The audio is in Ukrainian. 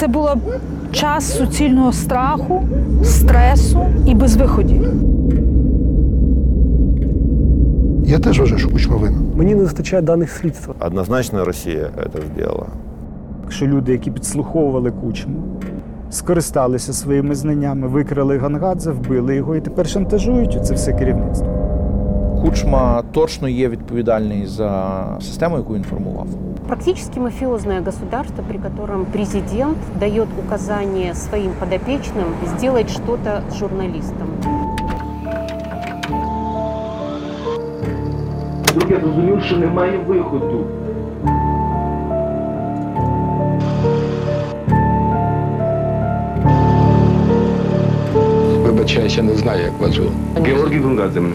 Це було час суцільного страху, стресу і безвиході. Я теж вважаю, що кучма винен. Мені не вистачає даних слідства. Однозначно Россия это сделала. що люди, які підслуховували кучму, скористалися своїми знаннями, викрали Гангадзе, вбили його і тепер шантажують це все керівництво. Кучма точно є відповідальний за систему, яку він формував. Практически мафиозное государство, при котором президент дает указание своим подопечным сделать что-то с журналистом. Вдруг я зрозумів, що немає виходу. Вибачаюся, не знаю, як вас. Георгій Гунгадзе мене.